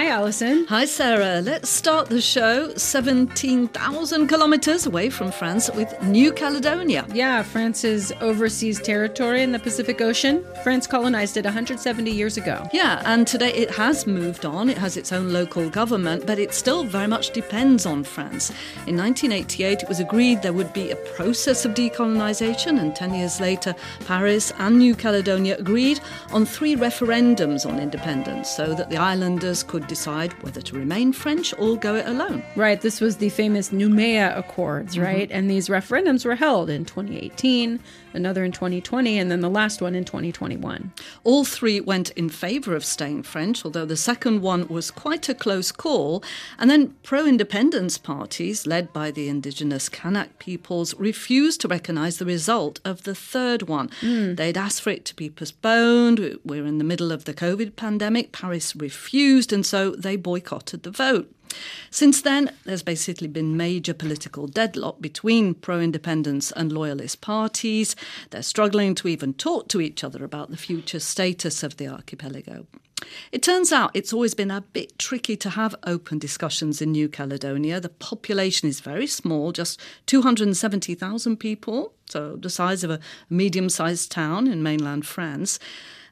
Hi, Allison. Hi, Sarah. Let's start the show 17,000 kilometers away from France with New Caledonia. Yeah, France's overseas territory in the Pacific Ocean. France colonized it 170 years ago. Yeah, and today it has moved on. It has its own local government, but it still very much depends on France. In 1988, it was agreed there would be a process of decolonization, and 10 years later, Paris and New Caledonia agreed on three referendums on independence so that the islanders could decide whether to remain French or go it alone. Right, this was the famous Noumea Accords, mm-hmm. right? Mm-hmm. And these referendums were held in 2018, another in 2020, and then the last one in 2021. All three went in favour of staying French, although the second one was quite a close call. And then pro independence parties, led by the indigenous Kanak peoples, refused to recognise the result of the third one. Mm. They'd asked for it to be postponed. We're in the middle of the COVID pandemic. Paris refused, and so they boycotted the vote. Since then, there's basically been major political deadlock between pro independence and loyalist parties. They're struggling to even talk to each other about the future status of the archipelago. It turns out it's always been a bit tricky to have open discussions in New Caledonia. The population is very small, just 270,000 people, so the size of a medium sized town in mainland France.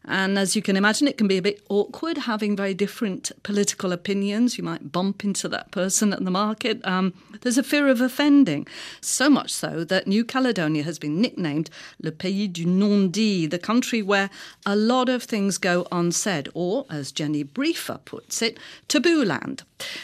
And as you can imagine, it can be a bit awkward having very different political opinions. You might bump into that person at the market. Um, there's a fear of offending. So much so that New Caledonia has been nicknamed Le Pays du Non-Dit, the country where a lot of things go unsaid, or, as Jenny Briffa puts it, taboo land.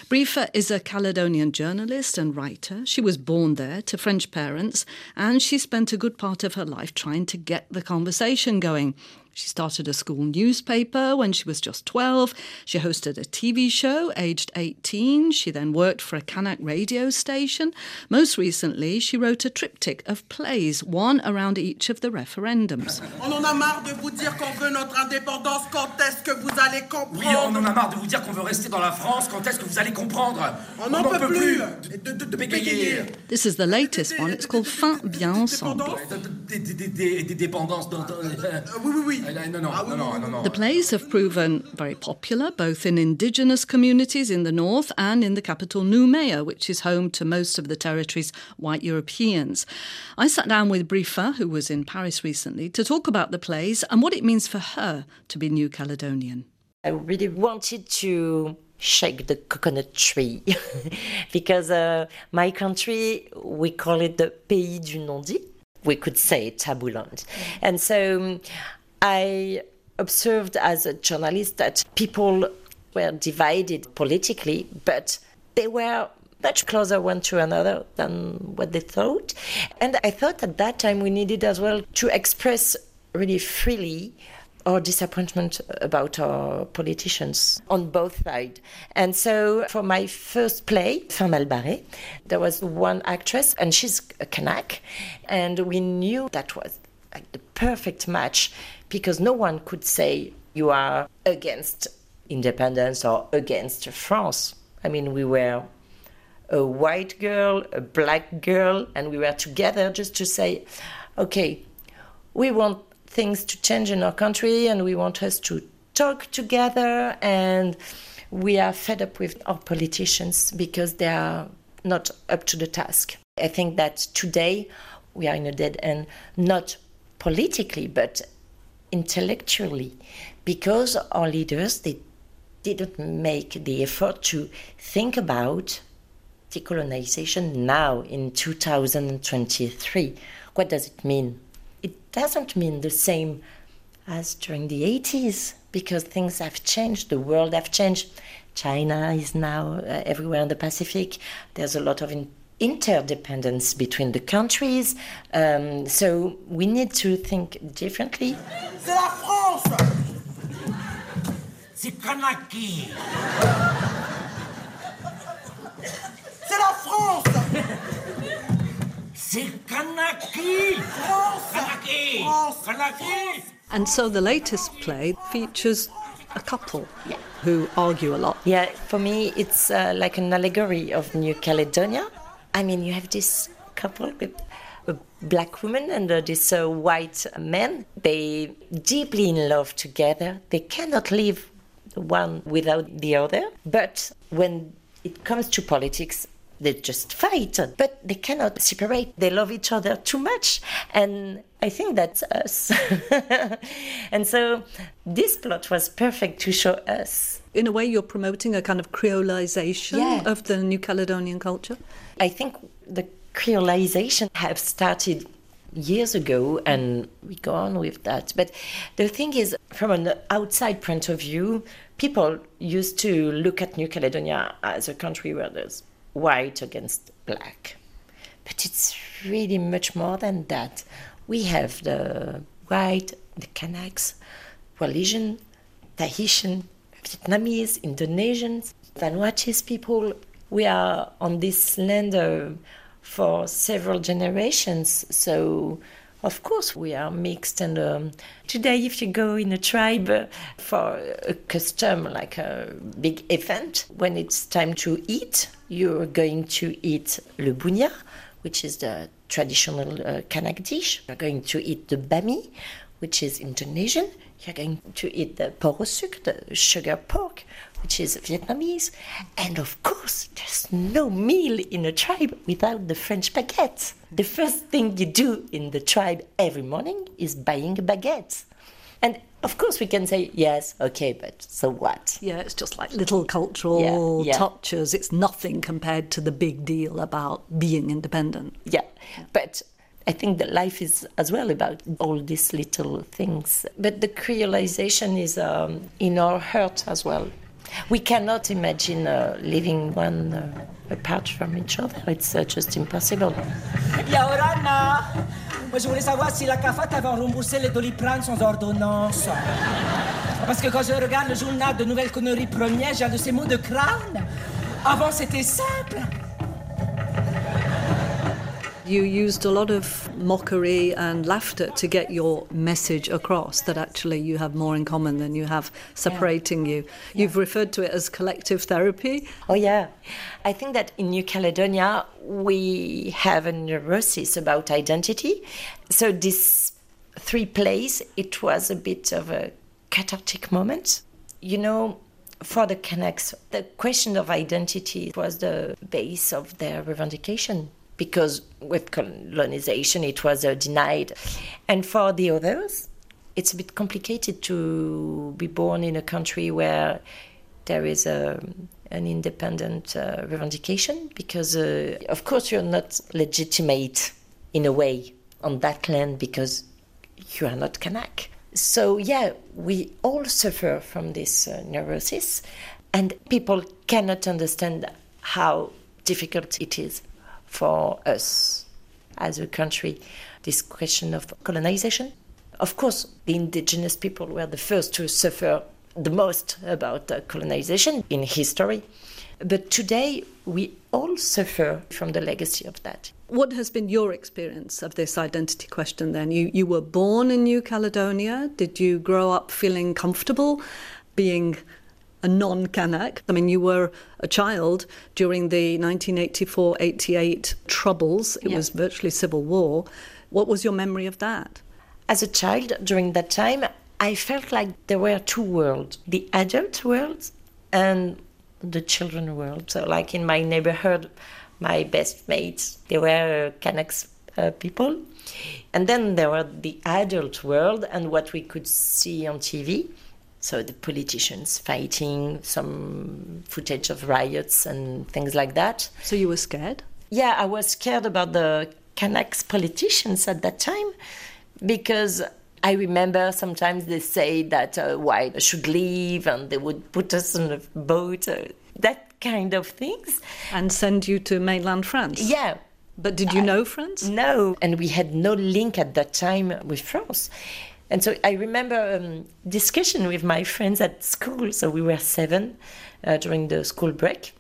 Briffa is a Caledonian journalist and writer. She was born there to French parents, and she spent a good part of her life trying to get the conversation going. She started a school newspaper when she was just 12. She hosted a TV show aged 18. She then worked for a Kanak radio station. Most recently, she wrote a triptych of plays, one around each of the referendums. On en a marre de vous dire qu'on veut notre indépendance. Quand est-ce que vous allez comprendre Oui, on en a marre de vous dire qu'on veut rester dans la France. Quand est-ce que vous allez comprendre On n'en peut, peut, plus de, de, de, bégayer. This is the latest one. It's called Fin bien ensemble. Des, dépendances. Euh, oui, oui, oui. The plays have proven very popular both in indigenous communities in the north and in the capital Noumea, which is home to most of the territory's white Europeans. I sat down with Briffa, who was in Paris recently, to talk about the plays and what it means for her to be New Caledonian. I really wanted to shake the coconut tree because uh, my country, we call it the Pays du Non-Dit. We could say taboo land. And so I observed as a journalist that people were divided politically, but they were much closer one to another than what they thought. And I thought at that time we needed as well to express really freely our disappointment about our politicians on both sides. And so for my first play, Fin Mal Barré, there was one actress and she's a Kanak, and we knew that was like the perfect match because no one could say you are against independence or against France. I mean, we were a white girl, a black girl, and we were together just to say, okay, we want things to change in our country and we want us to talk together and we are fed up with our politicians because they are not up to the task. I think that today we are in a dead end, not politically, but intellectually, because our leaders they didn't make the effort to think about decolonization now in 2023. What does it mean? It doesn't mean the same as during the 80s because things have changed, the world have changed. China is now uh, everywhere in the Pacific. There's a lot of in- interdependence between the countries. Um, so we need to think differently. C'est la France C'est Kanaki C'est la France C'est Kanaki France Kanaki France Kanaki And so the latest play features a couple yeah. who argue a lot. Yeah, for me, it's uh, like an allegory of New Caledonia. I mean, you have this couple with a black woman and uh, this uh, white man. They deeply in love together. They cannot live one without the other. But when it comes to politics, they just fight, but they cannot separate. They love each other too much. And I think that's us. and so this plot was perfect to show us. In a way, you're promoting a kind of creolization Yeah. of the New Caledonian culture. I think the creolization have started years ago and we go on with that. But the thing is, from an outside point of view, people used to look at New Caledonia as a country where there's white against black. But it's really much more than that. We have the white, the Kanaks, Polynesian, Tahitian, Vietnamese, Indonesians, Vanuatu's people. We are on this land uh, for several generations, so of course we are mixed. And um, today, if you go in a tribe uh, for a custom, like a big event, when it's time to eat, you're going to eat le bougna, which is the traditional uh, Kanak dish. You're going to eat the bami, which is Indonesian. You're going to eat the porosuk, the sugar pork, which is Vietnamese. And of course, there's no meal in a tribe without the French baguette. The first thing you do in the tribe every morning is buying a baguette. And of course, we can say, yes, okay, but so what? Yeah, it's just like little cultural Yeah, yeah. touches. It's nothing compared to the big deal about being independent. Yeah, but I think that life is as well about all these little things. But the creolization is um, in our heart as well. We cannot imagine uh, living one uh, apart from each other. It's uh, just impossible. Yaorana Moi, je voulais savoir si la CAFA t'avait remboursé les doliprane sans ordonnance. Parce que quand je regarde le journal de nouvelles conneries premières, j'ai de ces mots de crâne. Avant, c'était simple. You used a lot of mockery and laughter to get your message across that actually you have more in common than you have separating you. You've referred to it as collective therapy. Oh, yeah. I think that in New Caledonia, we have a neurosis about identity. So, this three plays, it was a bit of a cathartic moment. You know, for the Kanaks, the question of identity was the base of their revendication because with colonization it was uh, denied. And for the others, it's a bit complicated to be born in a country where there is a, an independent uh, revendication because, uh, of course, you're not legitimate in a way on that land because you are not Kanak. So, yeah, we all suffer from this uh, neurosis, and people cannot understand how difficult it is for us as a country this question of colonization. Of course, the indigenous people were the first to suffer the most about uh, colonization in history. But today, we all suffer from the legacy of that. What has been your experience of this identity question then? You, you were born in New Caledonia. Did you grow up feeling comfortable being a non Kanak? I mean, you were a child during the 1984 88 Troubles, it Yeah. was virtually civil war. What was your memory of that? As a child, during that time, I felt like there were two worlds the adult world and the children world. So, like in my neighborhood, my best mates, they were Kanaks uh, people. And then there were the adult world and what we could see on TV. So, the politicians fighting, some footage of riots and things like that. So you were scared? Yeah, I was scared about the Kanaks politicians at that time because I remember sometimes they say that uh, white should leave and they would put us on a boat, uh, that kind of things. And send you to mainland France? Yeah. But did you know France? No, and we had no link at that time with France. And so I remember um, discussion with my friends at school. So we were seven uh, during the school break.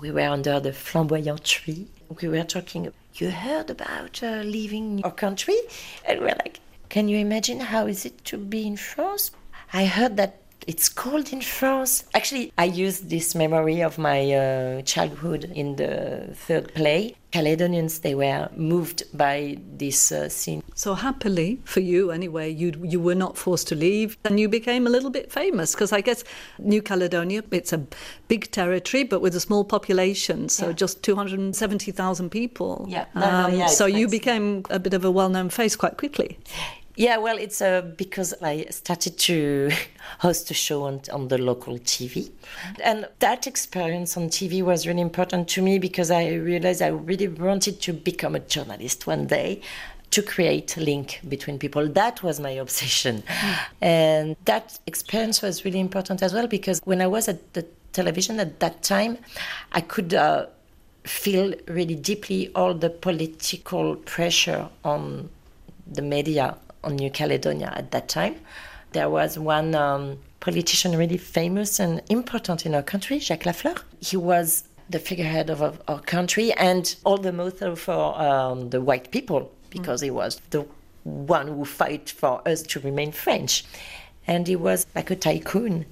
We were under the flamboyant tree. We were talking. You heard about uh, leaving our country, and we're like, can you imagine how is it to be in France? I heard that it's called in France. Actually, I used this memory of my uh, childhood in the third play. Caledonians, they were moved by this uh, scene. So happily for you, anyway, you you were not forced to leave, and you became a little bit famous because I guess New Caledonia, it's a big territory, but with a small population, so Yeah. just two hundred and seventy thousand people. Yeah. No, no, yeah, so you nice. became a bit of a well-known face quite quickly. Yeah, well, it's uh, because I started to host a show on, on the local TV. And that experience on TV was really important to me because I realized I really wanted to become a journalist one day to create a link between people. That was my obsession. And that experience was really important as well because when I was at the television at that time, I could. Uh, feel really deeply all the political pressure on the media on New Caledonia at that time. There was one um, politician really famous and important in our country, Jacques Lafleur. He was the figurehead of our, our country and all the motto for um, the white people because he was the one who fight for us to remain French. And he was like a tycoon.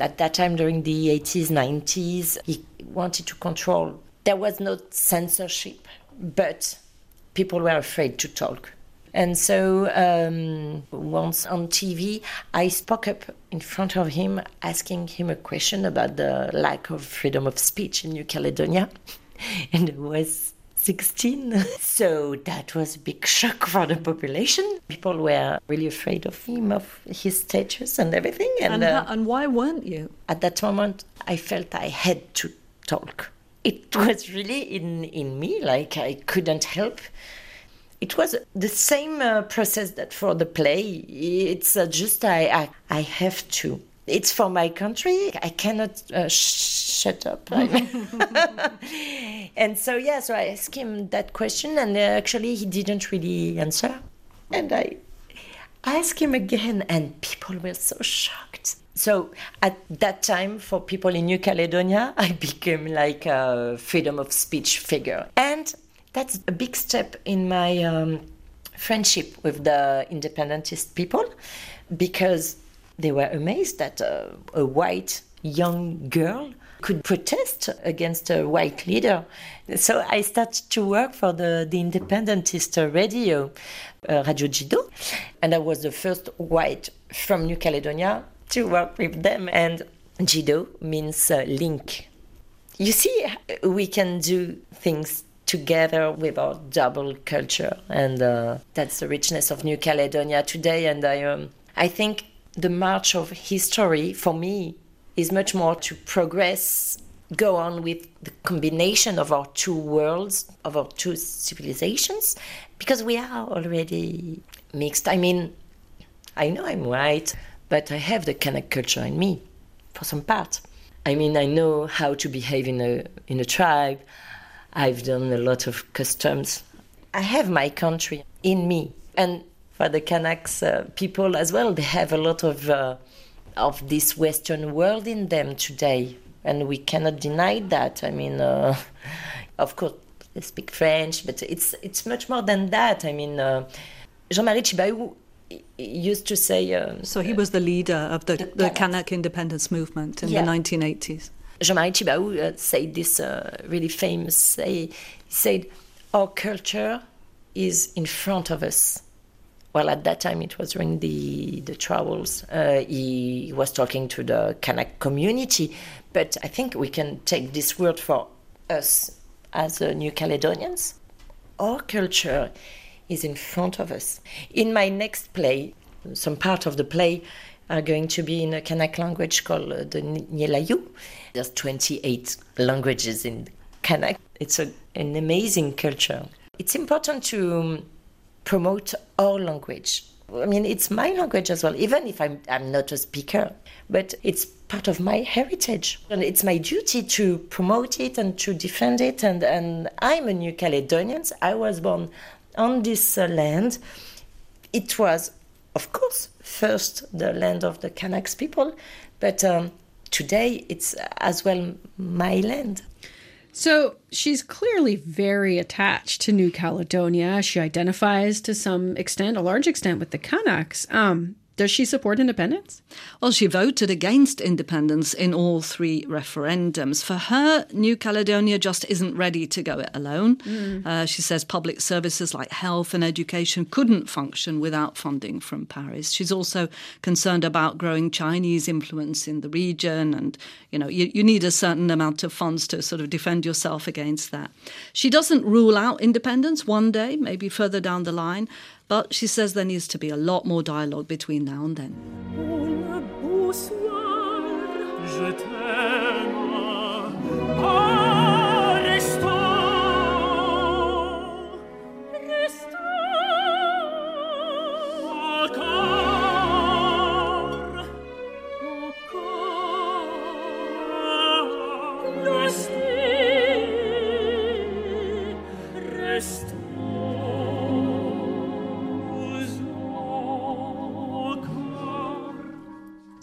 At that time, during the 80s, 90s, he wanted to control. There was no censorship, but people were afraid to talk. And so um, once on TV, I spoke up in front of him, asking him a question about the lack of freedom of speech in New Caledonia. And I was 16. So that was a big shock for the population. People were really afraid of him, of his status and everything. And, And, uh, and why weren't you? at that moment i felt i had to talk it was really in in me like i couldn't help it was the same uh, process that for the play. It's uh, just I, I i have to. It's for my country. I cannot uh, sh- shut up. And so yeah so i asked him that question and uh, actually he didn't really answer. And i asked him again and people were so shocked. So at that time for people in new caledonia i became like a freedom of speech figure. And that's a big step in my um, friendship with the independentist people because they were amazed that uh, a white young girl could protest against a white leader. So I started to work for the, the independentist radio, uh, Radio Djiido, and I was the first white from New Caledonia to work with them. And Djiido means uh, link. You see, we can do things together with our double culture, and uh, that's the richness of New Caledonia today. And I, um, I think the march of history for me is much more to progress, go on with the combination of our two worlds, of our two civilizations, because we are already mixed. I mean, I know I'm white, but I have the Kanak culture in me, for some part. I mean, I know how to behave in a in a tribe. I've done a lot of customs. I have my country in me, and for the Kanaks uh, people as well, they have a lot of uh, of this Western world in them today, and we cannot deny that. I mean, uh, of course, they speak French, but it's it's much more than that. I mean, uh, Jean-Marie Tjibaou used to say. Um, So he was the leader of the, the, Kanak. Kanak independence movement in Yeah. the 1980s. Jean-Marie Tjibaou uh, said this uh, really famous say. He said, "Our culture is in front of us." Well, at that time, it was during the the troubles. Uh, he was talking to the Kanak community, but I think we can take this word for us as uh, New Caledonians. Our culture is in front of us. In my next play, some part of the play are going to be in a Kanak language called uh, the Nyelayu. There's 28 languages in Kanak. It's a, an amazing culture. It's important to um, promote our language. I mean, it's my language as well, even if I'm, I'm not a speaker, but it's part of my heritage. And it's my duty to promote it and to defend it. And, and I'm a New Caledonian. I was born on this uh, land. It was, of course, first the land of the Kanaks people, but um, today it's as well my land. So she's clearly very attached to New Caledonia. She identifies to some extent, a large extent, with the Kanaks. Um, Does she support independence? Well, she voted against independence in all three referendums. For her, New Caledonia just isn't ready to go it alone. Mm. Uh, she says public services like health and education couldn't function without funding from Paris. She's also concerned about growing Chinese influence in the region, and you know you, you need a certain amount of funds to sort of defend yourself against that. She doesn't rule out independence one day, maybe further down the line, but she says there needs to be a lot more dialogue between now and then.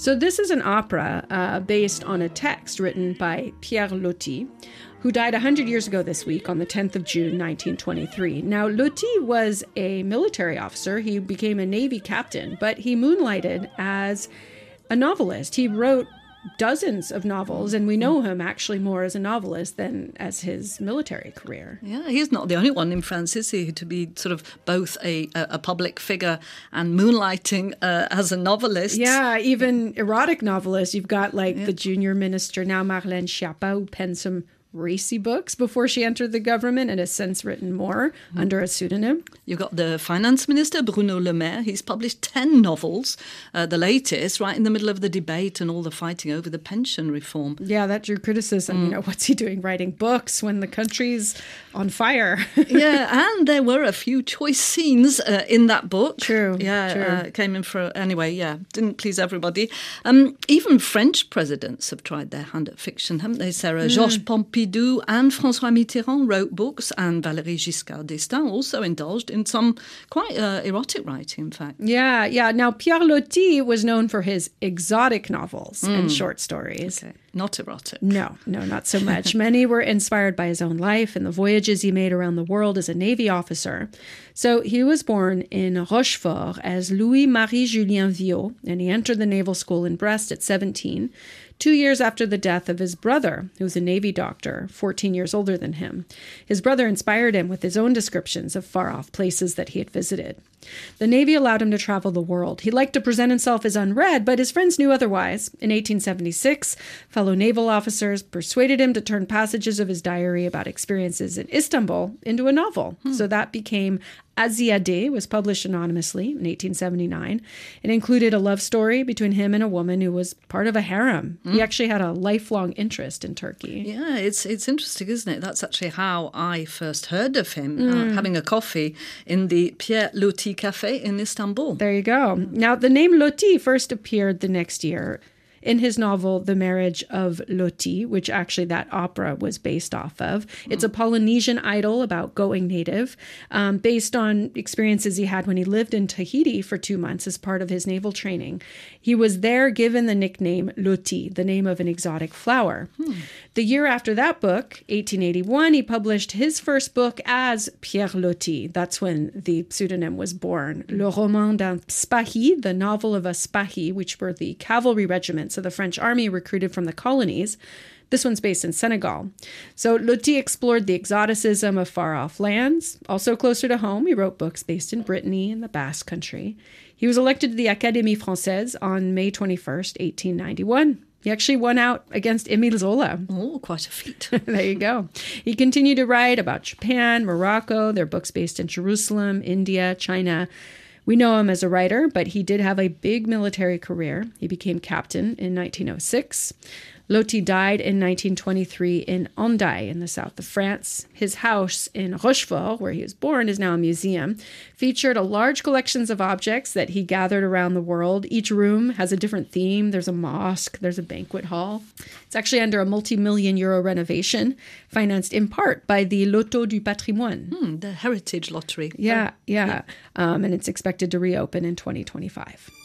So, this is an opera uh, based on a text written by Pierre Loti, who died 100 years ago this week on the 10th of June, 1923. Now, Loti was a military officer. He became a Navy captain, but he moonlighted as a novelist. He wrote dozens of novels, and we know him actually more as a novelist than as his military career. Yeah, he's not the only one in France, is he, to be sort of both a, a public figure and moonlighting uh, as a novelist. Yeah, even erotic novelists. You've got like yeah. the junior minister now, Marlène Schiappa, who penned some racy books before she entered the government and has since written more mm. under a pseudonym. You've got the finance minister, Bruno Le Maire. He's published 10 novels, uh, the latest, right in the middle of the debate and all the fighting over the pension reform. Yeah, that drew criticism. Mm. You know, what's he doing writing books when the country's on fire? yeah, and there were a few choice scenes uh, in that book. True. Yeah, true. Uh, came in for, anyway, yeah, didn't please everybody. Um, even French presidents have tried their hand at fiction, haven't they, Sarah? Mm. Georges Pompidou Pompidou and François Mitterrand wrote books, and Valéry Giscard d'Estaing also indulged in some quite uh, erotic writing, in fact. Yeah, yeah. Now, Pierre Loti was known for his exotic novels mm. and short stories. Okay. Not erotic. No, no, not so much. Many were inspired by his own life and the voyages he made around the world as a Navy officer. So he was born in Rochefort as Louis Marie Julien Viaud, and he entered the naval school in Brest at 17 two years after the death of his brother, who was a Navy doctor, 14 years older than him. His brother inspired him with his own descriptions of far off places that he had visited. The Navy allowed him to travel the world. He liked to present himself as unread, but his friends knew otherwise. In 1876, fellow naval officers persuaded him to turn passages of his diary about experiences in Istanbul into a novel. Hmm. So that became Aziyadé was published anonymously in 1879. It included a love story between him and a woman who was part of a harem. Mm. He actually had a lifelong interest in Turkey. Yeah, it's it's interesting, isn't it? That's actually how I first heard of him, mm. uh, having a coffee in the Pierre Loti Cafe in Istanbul. There you go. Now, the name Loti first appeared the next year in his novel The Marriage of Loti, which actually that opera was based off of. It's a Polynesian idyll about going native, um, based on experiences he had when he lived in Tahiti for two months as part of his naval training. He was there given the nickname Loti, the name of an exotic flower. Hmm. The year after that book, 1881, he published his first book as Pierre Loti. That's when the pseudonym was born. Le Roman d'un Spahi, the novel of a Spahi, which were the cavalry regiments of the French army recruited from the colonies. This one's based in Senegal. So Loti explored the exoticism of far off lands. Also closer to home, he wrote books based in Brittany and the Basque Country. He was elected to the Académie Française on May 21st, 1891. He actually won out against Émile Zola. Oh, quite a feat. there you go. He continued to write about Japan, Morocco, their books based in Jerusalem, India, China. We know him as a writer, but he did have a big military career. He became captain in 1906. Loti died in 1923 in Hendaye in the south of France. His house in Rochefort, where he was born, is now a museum. Featured a large collections of objects that he gathered around the world. Each room has a different theme. There's a mosque, there's a banquet hall. It's actually under a multi-million euro renovation, financed in part by the Loto du Patrimoine. Hmm, the Heritage Lottery. Yeah, yeah. yeah. Um, and it's expected to reopen in 2025.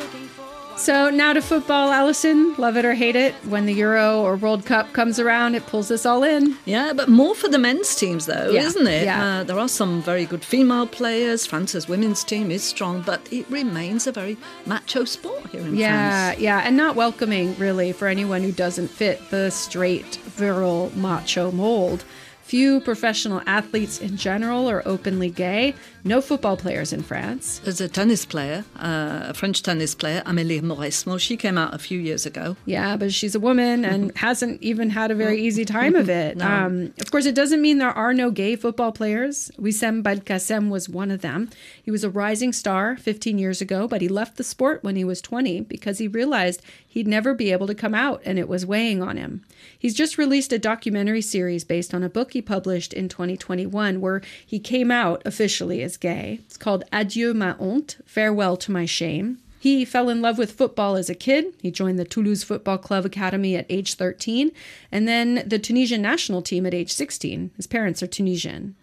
So now to football, Allison. Love it or hate it. When the Euro or World Cup comes around, it pulls us all in. Yeah, but more for the men's teams, though, Yeah, isn't it? yeah. Uh, there are some very good female players. France's women's team is strong, but it remains a very macho sport here in Yeah, France. yeah, yeah, and not welcoming really for anyone who doesn't fit the straight, virile, macho mold. Few professional athletes in general are openly gay. No football players in France. There's a tennis player, uh, a French tennis player, Amélie Mauresmo. She came out a few years ago. Yeah, but she's a woman and hasn't even had a very easy time of it. Um, of course, it doesn't mean there are no gay football players. Ouissem Belgacem was one of them. He was a rising star 15 years ago, but he left the sport when he was 20 because he realized he'd never be able to come out and it was weighing on him. He's just released a documentary series based on a book he published in 2021 where he came out officially as gay. It's called Adieu ma honte, Farewell to My Shame. He fell in love with football as a kid. He joined the Toulouse Football Club Academy at age 13 and then the Tunisian national team at age 16. His parents are Tunisian.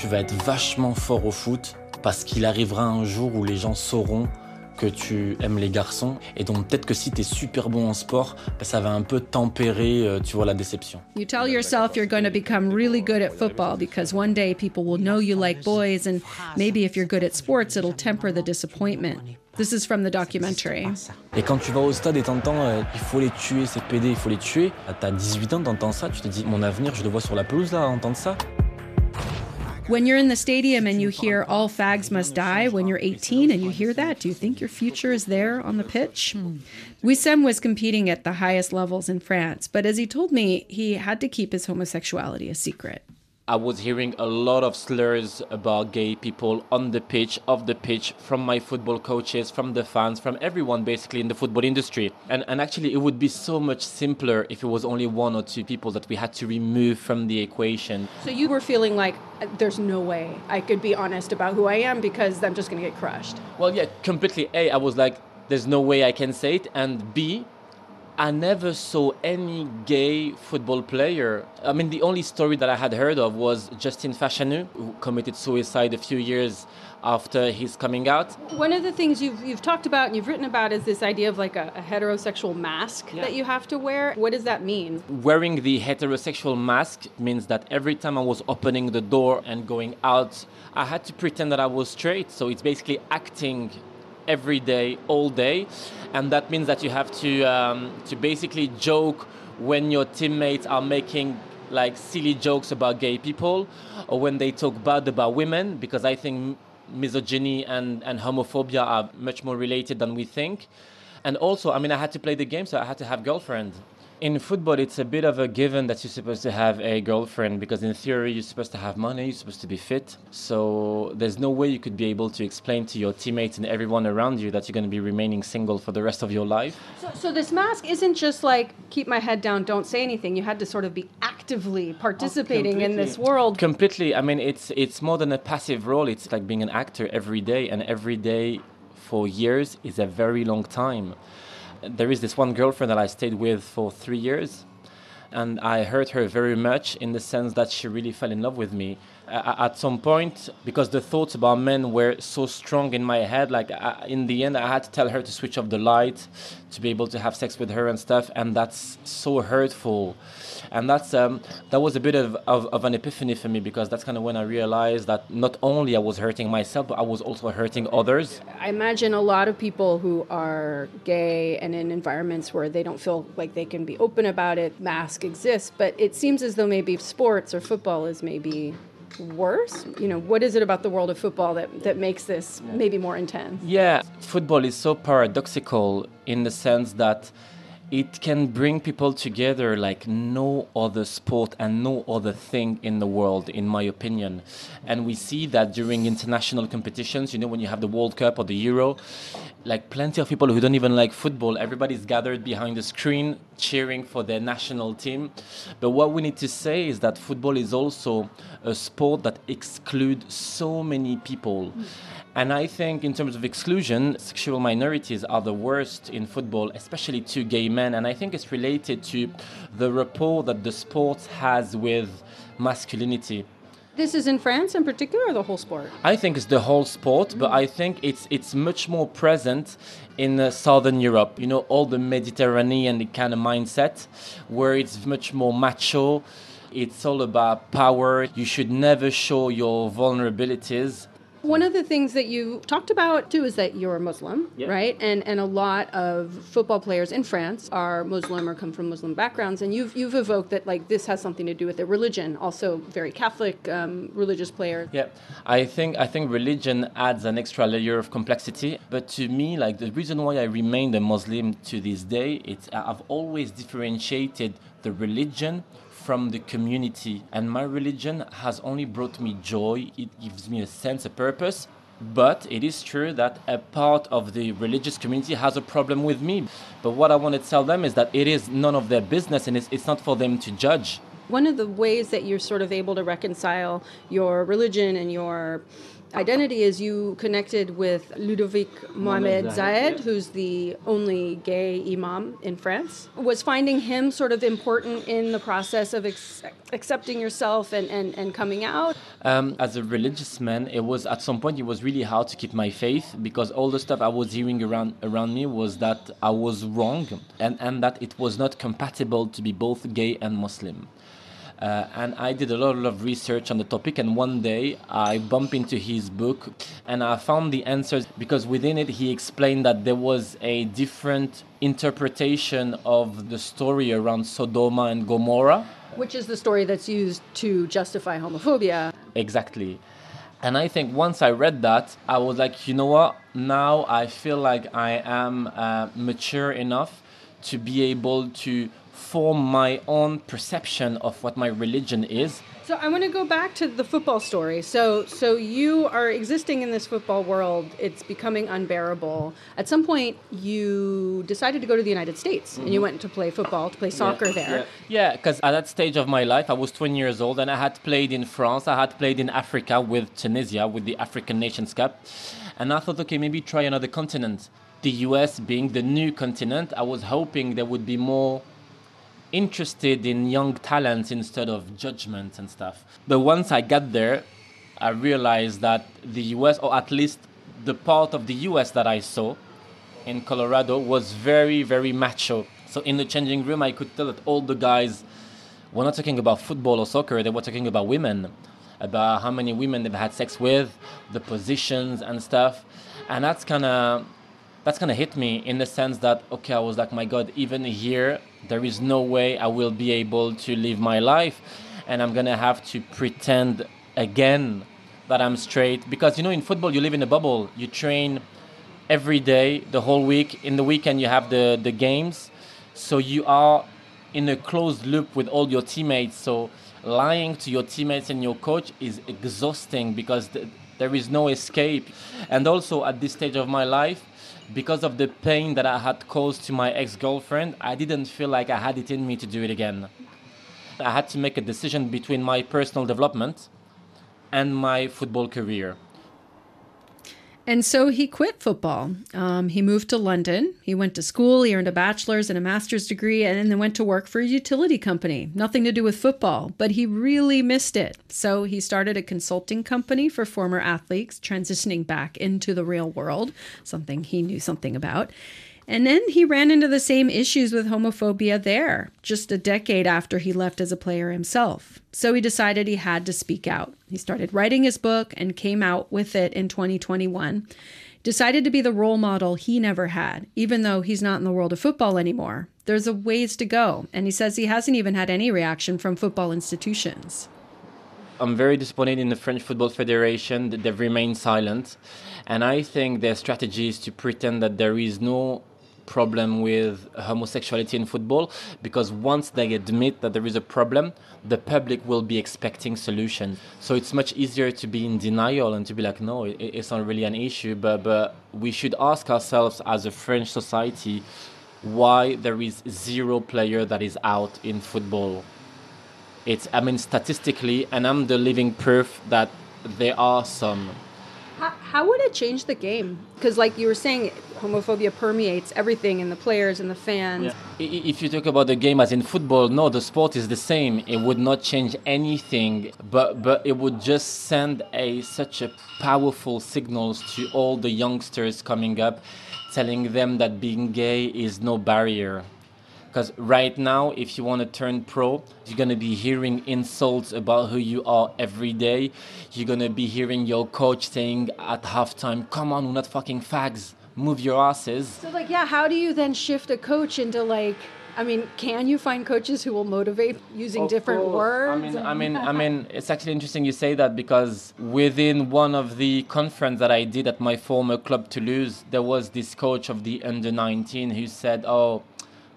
Tu vas être vachement fort au foot parce qu'il arrivera un jour où les gens sauront que tu aimes les garçons et donc peut-être que si tu es super bon en sport, bah, ça va un peu tempérer euh, tu vois la déception. You tell yourself you're going to become really good at football because one day people will know you like boys, and maybe if you're good at sports, it'll temper the disappointment. This is from the documentary. Et quand tu vas au stade et t'entends euh, il faut les tuer ces PD, il faut les tuer, bah, t'as 18 ans, t'entends ça, tu te dis mon avenir, je le vois sur la pelouse là, entendre ça. When you're in the stadium and you hear all fags must die when you're 18 and you hear that, do you think your future is there on the pitch? Hmm. Ouissem was competing at the highest levels in France, but as he told me, he had to keep his homosexuality a secret. I was hearing a lot of slurs about gay people on the pitch, off the pitch, from my football coaches, from the fans, from everyone basically in the football industry. And, and actually, it would be so much simpler if it was only one or two people that we had to remove from the equation. So you were feeling like uh, there's no way I could be honest about who I am because I'm just going to get crushed. Well, yeah, completely. A, I was like, there's no way I can say it. And B, I never saw any gay football player. I mean, the only story that I had heard of was Justin Fashanu, who committed suicide a few years after his coming out. One of the things you've, you've talked about and you've written about is this idea of like a, a heterosexual mask Yeah. that you have to wear. What does that mean? Wearing the heterosexual mask means that every time I was opening the door and going out, I had to pretend that I was straight. So it's basically acting every day, all day, and that means that you have to um, to basically joke when your teammates are making like silly jokes about gay people, or when they talk bad about women, because I think misogyny and, and homophobia are much more related than we think. And also, I mean, I had to play the game, so I had to have girlfriend. In football, it's a bit of a given that you're supposed to have a girlfriend because, in theory, you're supposed to have money, you're supposed to be fit. So there's no way you could be able to explain to your teammates and everyone around you that you're going to be remaining single for the rest of your life. So, so this mask isn't just like keep my head down, don't say anything. You had to sort of be actively oh, participating in this world. Completely. I mean, it's it's more than a passive role. It's like being an actor every day, and every day for years is a very long time. There is this one girlfriend that I stayed with for three years, and I hurt her very much in the sense that she really fell in love with me. At some point, because the thoughts about men were so strong in my head, like I, in the end, I had to tell her to switch off the light to be able to have sex with her and stuff, and that's so hurtful. And that's um, that was a bit of, of, of an epiphany for me because that's kind of when I realized that not only I was hurting myself, but I was also hurting others. I imagine a lot of people who are gay and in environments where they don't feel like they can be open about it, mask exists, but it seems as though maybe sports or football is maybe worse. You know, what is it about the world of football that, that makes this maybe more intense? Yeah, football is so paradoxical in the sense that it can bring people together like no other sport and no other thing in the world, in my opinion. And we see that during international competitions, you know, when you have the World Cup or the Euro, like plenty of people who don't even like football, everybody's gathered behind the screen cheering for their national team. But what we need to say is that football is also a sport that excludes so many people. And I think, in terms of exclusion, sexual minorities are the worst in football, especially two gay men. And I think it's related to the rapport that the sport has with masculinity. This is in France in particular, or the whole sport? I think it's the whole sport, but I think it's it's much more present in uh, southern Europe. You know, all the Mediterranean kind of mindset, where it's much more macho. It's all about power. You should never show your vulnerabilities. One of the things that you talked about too is that you're a Muslim, Yeah. right? And and a lot of football players in France are Muslim or come from Muslim backgrounds, and you've you've evoked that like this has something to do with their religion. Also, very Catholic um, religious player. Yeah, I think I think religion adds an extra layer of complexity. But to me, like the reason why I remain a Muslim to this day, it's I've always differentiated the religion from the community, and my religion has only brought me joy. It gives me a sense of purpose. But it is true that a part of the religious community has a problem with me. But what I want to tell them is that it is none of their business and it's, it's not for them to judge. One of the ways that you're sort of able to reconcile your religion and your identity is you connected with Ludovic Mohamed Zahed, who's the only gay imam in France. Was finding him sort of important in the process of ex- accepting yourself and, and, and coming out? Um, as a religious man, it was at some point it was really hard to keep my faith because all the stuff I was hearing around around me was that I was wrong and, and that it was not compatible to be both gay and Muslim. Uh, and I did a lot of research on the topic, and one day I bumped into his book and I found the answers because within it he explained that there was a different interpretation of the story around Sodoma and Gomorrah. Which is the story that's used to justify homophobia. Exactly. And I think once I read that, I was like, you know what? Now I feel like I am uh, mature enough to be able to form my own perception of what my religion is. So I want to go back to the football story. So so you are existing in this football world. It's becoming unbearable. At some point, you decided to go to the United States and you mm-hmm. went to play football, to play soccer there. Yeah, because at that stage of my life, I was 20 years old and I had played in France, I had played in Africa with Tunisia, with the African Nations Cup. And I thought, okay, maybe try another continent. The US being the new continent, I was hoping there would be more interested in young talents instead of judgments and stuff. But once I got there, I realized that the US, or at least the part of the US that I saw in Colorado, was very, very macho. So in the changing room, I could tell that all the guys were not talking about football or soccer, they were talking about women, about how many women they've had sex with, the positions and stuff. And that's kind of that's of hit me in the sense that okay i was like my god even here there is no way i will be able to live my life and i'm gonna have to pretend again that i'm straight. Because you know in football you live in a bubble. You train every day the whole week. In the weekend you have the the games. So you are in a closed loop with all your teammates. So lying to your teammates and your coach is exhausting because th- there is no escape. And also at this stage of my life because of the pain that I had caused to my ex girlfriend, I didn't feel like I had it in me to do it again. I had to make a decision between my personal development and my football career. And so he quit football. Um, he moved to London. He went to school. He earned a bachelor's and a master's degree, and then went to work for a utility company. Nothing to do with football, but he really missed it. So he started a consulting company for former athletes transitioning back into the real world, something he knew something about. And then he ran into the same issues with homophobia there, just a decade after he left as a player himself. So he decided he had to speak out. He started writing his book and came out with it in 2021. Decided to be the role model he never had, even though he's not in the world of football anymore. There's a ways to go, and he says he hasn't even had any reaction from football institutions. I'm very disappointed in the French Football Federation that they've remained silent. And I think their strategy is to pretend that there is no problem with homosexuality in football because once they admit that there is a problem, the public will be expecting solutions. So it's much easier to be in denial and to be like, no, it's not really an issue. But, but we should ask ourselves as a French society why there is zero player that is out in football. It's, I mean, statistically, and I'm the living proof that there are some. How, would it change the game? Because, like you were saying, homophobia permeates everything in the players and the fans. I- If you talk about the game as in football, no, the sport is the same. It would not change anything, but but it would just send a such a powerful signals to all the youngsters coming up, telling them that being gay is no barrier. Because right now, if you want to turn pro, you're going to be hearing insults about who you are every day. You're going to be hearing your coach saying at halftime, come on, we're not fucking fags. Move your asses. So, like, yeah, how do you then shift a coach into like? I mean, can you find coaches who will motivate using Of different course. words? I mean, I mean, I mean, it's actually interesting you say that because within one of the conference that I did at my former club Toulouse, there was this coach of the under 19 who said, "Oh,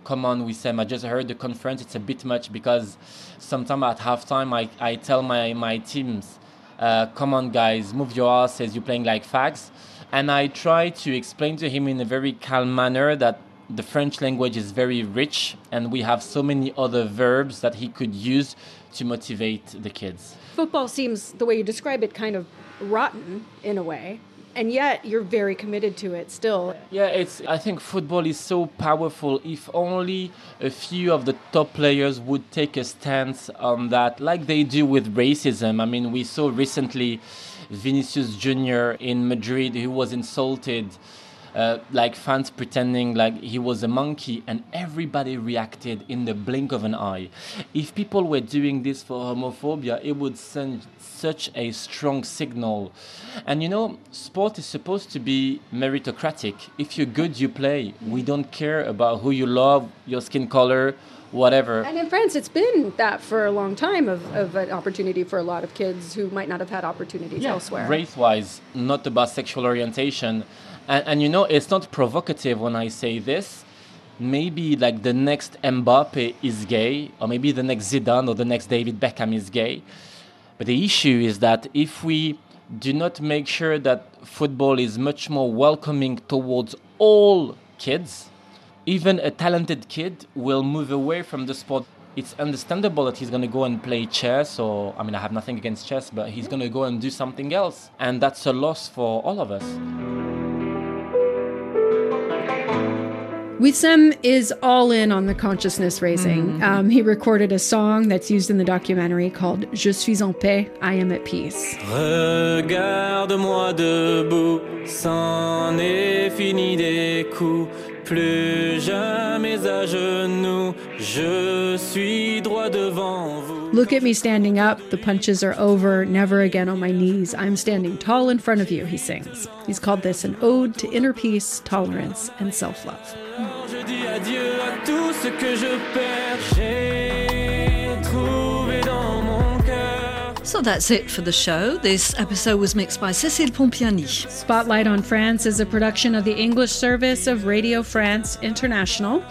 come on, Ouissem, I just heard the conference. It's a bit much because sometimes at halftime I, I tell my my teams, uh, come on, guys, move your asses. You're playing like fags." And I try to explain to him in a very calm manner that the French language is very rich and we have so many other verbs that he could use to motivate the kids. football seems the way you describe it kind of rotten in a way, and yet you're very committed to it still. Yeah, it's I think football is so powerful if only a few of the top players would take a stance on that like they do with racism. I mean, we saw recently Vinicius Junior in Madrid who was insulted uh, like fans pretending like he was a monkey and everybody reacted in the blink of an eye. If people were doing this for homophobia it would send such a strong signal. And you know sport is supposed to be meritocratic. If you're good you play. We don't care about who you love your skin color whatever. And in France, it's been that for a long time of, of an opportunity for a lot of kids who might not have had opportunities elsewhere. race wise, not about sexual orientation. And, and you know, it's not provocative when I say this. Maybe like the next Mbappe is gay, or maybe the next Zidane or the next David Beckham is gay. But the issue is that if we do not make sure that football is much more welcoming towards all kids, even a talented kid will move away from the sport. It's understandable that he's going to go and play chess, or I mean, I have nothing against chess, but he's going to go and do something else. And that's a loss for all of us. Wissem is all in on the consciousness raising. Um, he recorded a song that's used in the documentary called Je suis en paix, I am at peace. Regarde-moi debout, c'en est fini des coups, plus jamais à genoux, je suis droit devant vous. Look at me standing up, the punches are over, never again on my knees. I'm standing tall in front of you, he sings. He's called this an ode to inner peace, tolerance, and self love. Je dis adieu à tout ce que je perds, j'ai trouvé dans mon cœur. So that's it for the show. This episode was mixed by Cécile Pompiani. Spotlight on France is a production of the English service of Radio France International.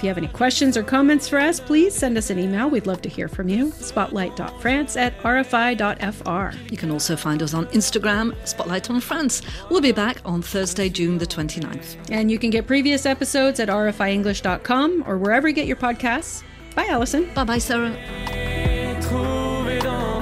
If you have any questions or comments for us, please send us an email. We'd love to hear from you. Spotlight.france at rfi.fr. You can also find us on Instagram, Spotlight on France. We'll be back on Thursday, June the 29th. And you can get previous episodes at rfienglish.com or wherever you get your podcasts. Bye, Allison. Bye bye, Sarah. trouvé dans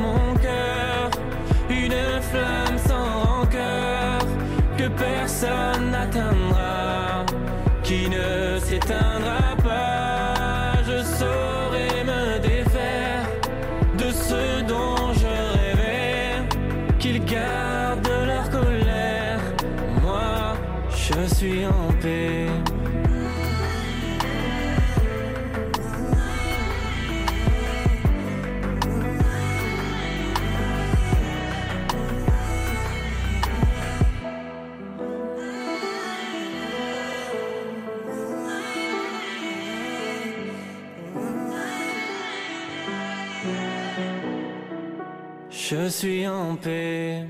suis en paix.